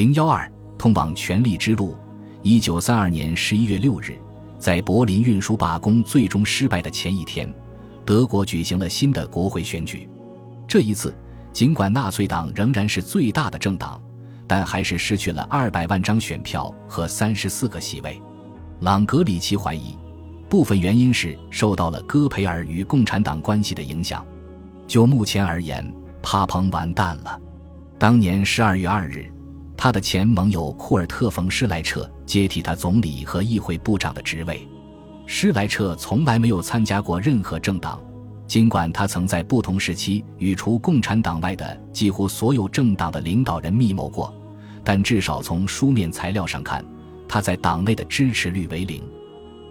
零幺二，通往权力之路。一九三二年十一月六日，在柏林运输罢工最终失败的前一天，德国举行了新的国会选举。这一次，尽管纳粹党仍然是最大的政党，但还是失去了二百万张选票和三十四个席位。朗格里奇怀疑，部分原因是受到了戈培尔与共产党关系的影响。就目前而言，帕彭完蛋了。当年十二月二日。他的前盟友库尔特·冯·施莱彻接替他总理和议会部长的职位。施莱彻从来没有参加过任何政党，尽管他曾在不同时期与除共产党外的几乎所有政党的领导人密谋过，但至少从书面材料上看，他在党内的支持率为零。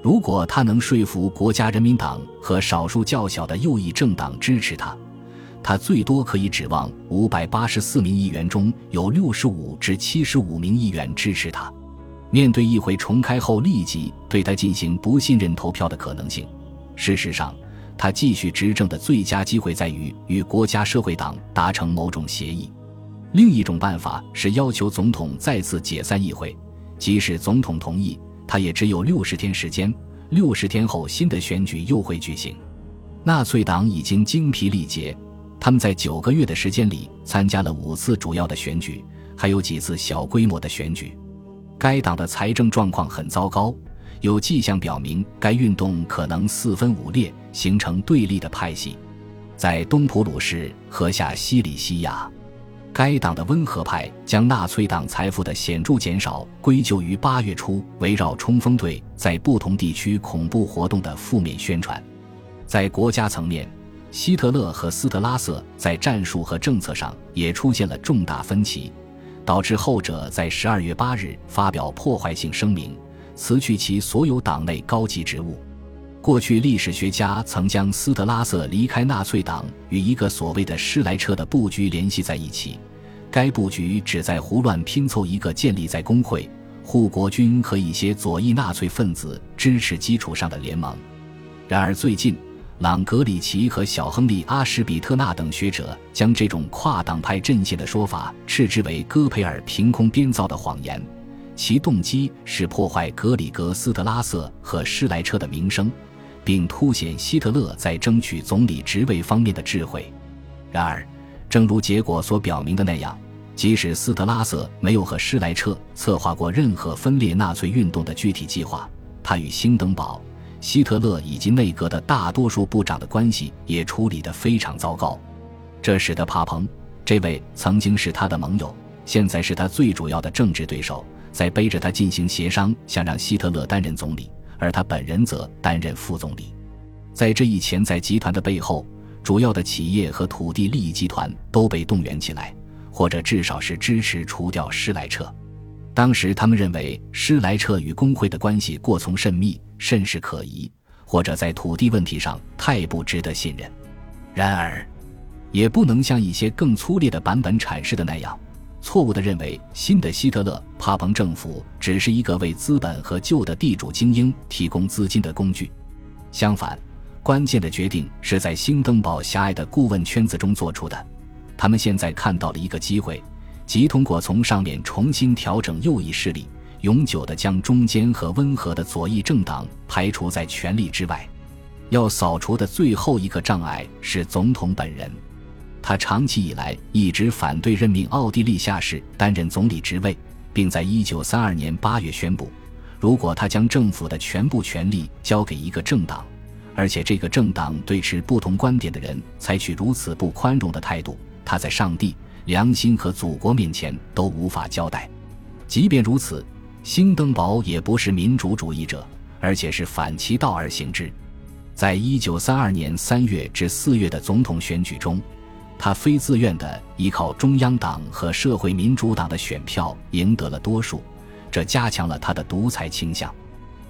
如果他能说服国家人民党和少数较小的右翼政党支持他，他最多可以指望五百八十四名议员中有六十五至七十五名议员支持他。面对议会重开后立即对他进行不信任投票的可能性，事实上，他继续执政的最佳机会在于与国家社会党达成某种协议。另一种办法是要求总统再次解散议会，即使总统同意，他也只有六十天时间。六十天后，新的选举又会举行。纳粹党已经精疲力竭。他们在九个月的时间里参加了五次主要的选举，还有几次小规模的选举。该党的财政状况很糟糕，有迹象表明该运动可能四分五裂，形成对立的派系。在东普鲁士和下西里西亚，该党的温和派将纳粹党财富的显著减少归咎于八月初围绕冲锋队在不同地区恐怖活动的负面宣传。在国家层面。希特勒和斯特拉瑟在战术和政策上也出现了重大分歧，导致后者在十二月八日发表破坏性声明，辞去其所有党内高级职务。过去历史学家曾将斯特拉瑟离开纳粹党与一个所谓的施莱彻的布局联系在一起，该布局旨在胡乱拼凑一个建立在工会、护国军和一些左翼纳粹分子支持基础上的联盟。然而最近。朗格里奇和小亨利·阿什比特纳等学者将这种跨党派阵线的说法斥之为戈培尔凭空编造的谎言，其动机是破坏格里格斯特拉瑟和施莱彻的名声，并凸显希特勒在争取总理职位方面的智慧。然而，正如结果所表明的那样，即使斯特拉瑟没有和施莱彻策划过任何分裂纳粹运动的具体计划，他与兴登堡。希特勒以及内阁的大多数部长的关系也处理得非常糟糕，这使得帕彭这位曾经是他的盟友，现在是他最主要的政治对手，在背着他进行协商，想让希特勒担任总理，而他本人则担任副总理。在这一潜在集团的背后，主要的企业和土地利益集团都被动员起来，或者至少是支持除掉施莱彻。当时他们认为施莱彻与工会的关系过从甚密。甚是可疑，或者在土地问题上太不值得信任。然而，也不能像一些更粗劣的版本阐释的那样，错误地认为新的希特勒帕彭政府只是一个为资本和旧的地主精英提供资金的工具。相反，关键的决定是在兴登堡狭隘的顾问圈子中做出的。他们现在看到了一个机会，即通过从上面重新调整右翼势力。永久地将中间和温和的左翼政党排除在权力之外。要扫除的最后一个障碍是总统本人。他长期以来一直反对任命奥地利下士担任总理职位，并在1932年8月宣布，如果他将政府的全部权力交给一个政党，而且这个政党对持不同观点的人采取如此不宽容的态度，他在上帝、良心和祖国面前都无法交代。即便如此。兴登堡也不是民主主义者，而且是反其道而行之。在一九三二年三月至四月的总统选举中，他非自愿地依靠中央党和社会民主党的选票赢得了多数，这加强了他的独裁倾向。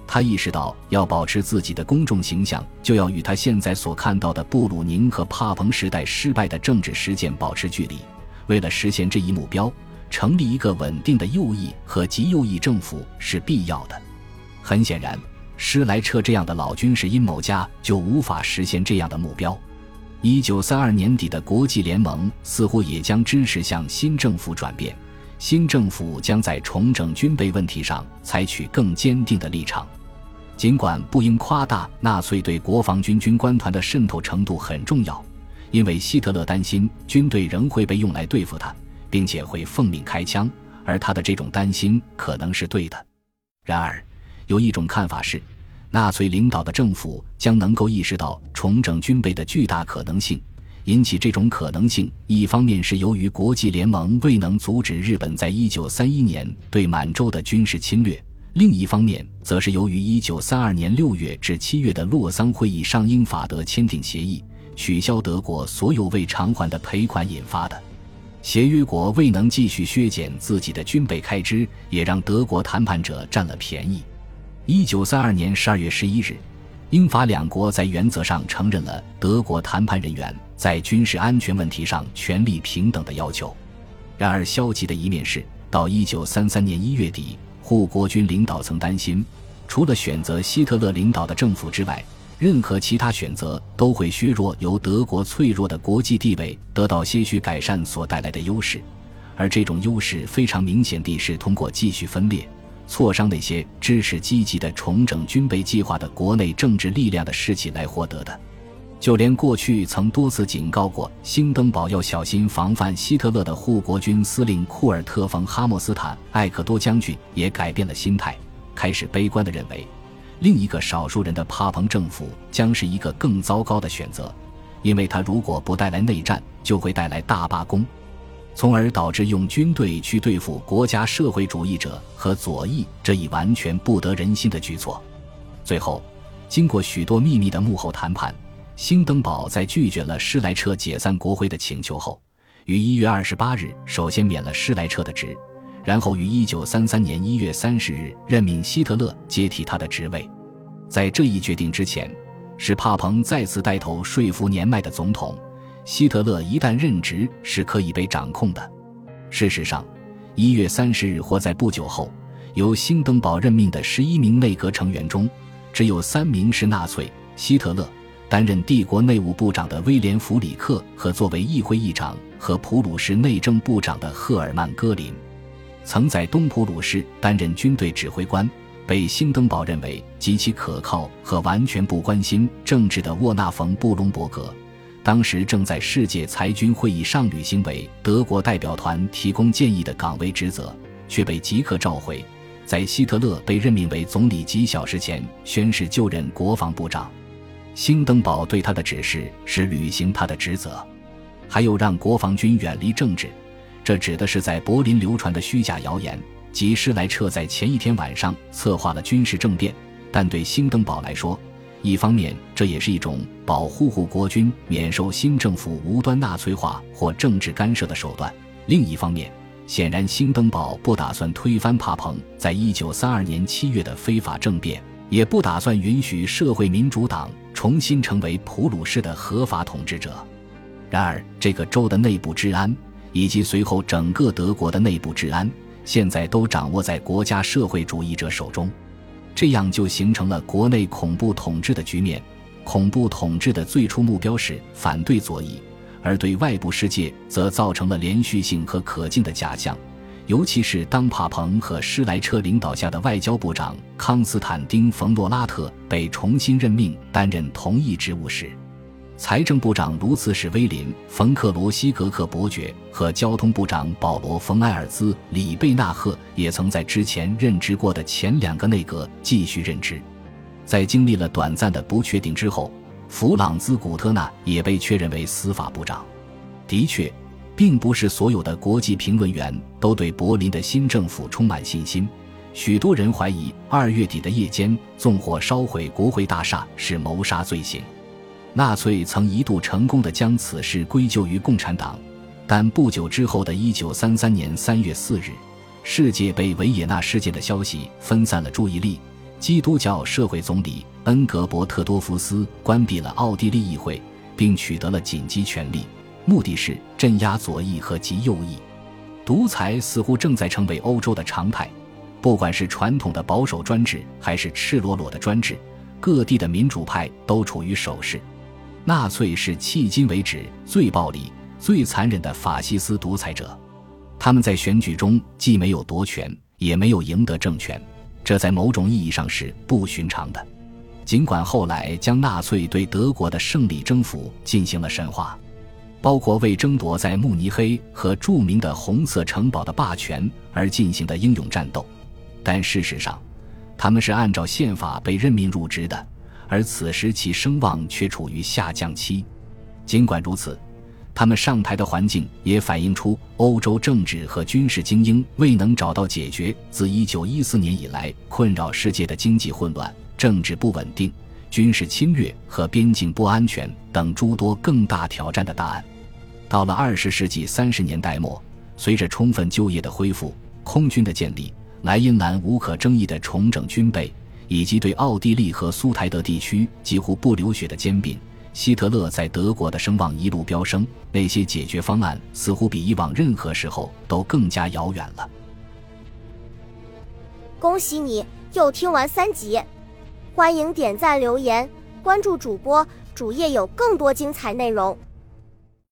他意识到，要保持自己的公众形象，就要与他现在所看到的布鲁宁和帕彭时代失败的政治实践保持距离。为了实现这一目标。成立一个稳定的右翼和极右翼政府是必要的。很显然，施莱彻这样的老军事阴谋家就无法实现这样的目标。一九三二年底的国际联盟似乎也将支持向新政府转变，新政府将在重整军备问题上采取更坚定的立场。尽管不应夸大纳粹对国防军军官团的渗透程度很重要，因为希特勒担心军队仍会被用来对付他，并且会奉命开枪，而他的这种担心可能是对的。然而，有一种看法是，纳粹领导的政府将能够意识到重整军备的巨大可能性。引起这种可能性，一方面是由于国际联盟未能阻止日本在一九三一年对满洲的军事侵略；另一方面，则是由于一九三二年六月至七月的洛桑会议上英法德签订协议，取消德国所有未偿还的赔款引发的。协约国未能继续削减自己的军备开支，也让德国谈判者占了便宜。一九三二年十二月十一日。英法两国在原则上承认了德国谈判人员在军事安全问题上权力平等的要求。然而，消极的一面是，到一九三三年一月底，护国军领导层担心，除了选择希特勒领导的政府之外，任何其他选择都会削弱由德国脆弱的国际地位得到些许改善所带来的优势，而这种优势非常明显地是通过继续分裂。挫伤那些支持积极的重整军备计划的国内政治力量的士气来获得的，就连过去曾多次警告过兴登堡要小心防范希特勒的护国军司令库尔特·冯·哈默斯坦·艾克多将军也改变了心态，开始悲观地认为，另一个少数人的帕彭政府将是一个更糟糕的选择，因为他如果不带来内战，就会带来大罢工。从而导致用军队去对付国家社会主义者和左翼这一完全不得人心的举措。最后，经过许多秘密的幕后谈判，兴登堡在拒绝了施莱彻解散国会的请求后，于一月二十八日首先免了施莱彻的职，然后于一九三三年一月三十日任命希特勒接替他的职位。在这一决定之前，是帕彭再次带头说服年迈的总统。希特勒一旦任职是可以被掌控的。事实上，一月三十日或在不久后，由兴登堡任命的十一名内阁成员中，只有三名是纳粹。希特勒担任帝国内务部长的威廉·弗里克和作为议会议长和普鲁士内政部长的赫尔曼·戈林，曾在东普鲁士担任军队指挥官，被兴登堡认为极其可靠和完全不关心政治的沃纳·冯·布隆伯格。当时正在世界裁军会议上履行为德国代表团提供建议的岗位职责，却被即刻召回。在希特勒被任命为总理几小时前，宣誓就任国防部长。兴登堡对他的指示是履行他的职责，还有让国防军远离政治。这指的是在柏林流传的虚假谣言，即施莱彻在前一天晚上策划了军事政变。但对兴登堡来说，一方面，这也是一种保护护国军免受新政府无端纳粹化或政治干涉的手段；另一方面，显然兴登堡不打算推翻帕彭在一九三二年七月的非法政变，也不打算允许社会民主党重新成为普鲁士的合法统治者。然而，这个州的内部治安以及随后整个德国的内部治安，现在都掌握在国家社会主义者手中。这样就形成了国内恐怖统治的局面。恐怖统治的最初目标是反对左翼，而对外部世界则造成了连续性和可敬的假象。尤其是当帕彭和施莱彻领导下的外交部长康斯坦丁·冯·诺拉特被重新任命担任同一职务时。财政部长卢茨史威林·冯克罗西格克伯爵和交通部长保罗·冯埃尔兹·里贝纳赫也曾在之前任职过的前两个内阁继续任职。在经历了短暂的不确定之后，弗朗兹·古特纳也被确认为司法部长。的确，并不是所有的国际评论员都对柏林的新政府充满信心。许多人怀疑二月底的夜间纵火烧毁国会大厦是谋杀罪行。纳粹曾一度成功的将此事归咎于共产党，但不久之后的一九三三年三月四日，世界被维也纳事件的消息分散了注意力。基督教社会总理恩格伯特多夫斯关闭了奥地利议会，并取得了紧急权力，目的是镇压左翼和极右翼。独裁似乎正在成为欧洲的常态，不管是传统的保守专制，还是赤裸裸的专制，各地的民主派都处于守势。纳粹是迄今为止最暴力、最残忍的法西斯独裁者。他们在选举中既没有夺权，也没有赢得政权，这在某种意义上是不寻常的。尽管后来将纳粹对德国的胜利征服进行了神话，包括为争夺在慕尼黑和著名的红色城堡的霸权而进行的英勇战斗，但事实上，他们是按照宪法被任命入职的，而此时其声望却处于下降期。尽管如此，他们上台的环境也反映出欧洲政治和军事精英未能找到解决自1914年以来困扰世界的经济混乱。政治不稳定、军事侵略和边境不安全等诸多更大挑战的答案。到了二十世纪三十年代末，随着充分就业的恢复、空军的建立、莱茵兰无可争议的重整军备，以及对奥地利和苏台德地区几乎不流血的兼并，希特勒在德国的声望一路飙升。那些解决方案似乎比以往任何时候都更加遥远了。恭喜你又听完三集。欢迎点赞、留言、关注主播，主页有更多精彩内容。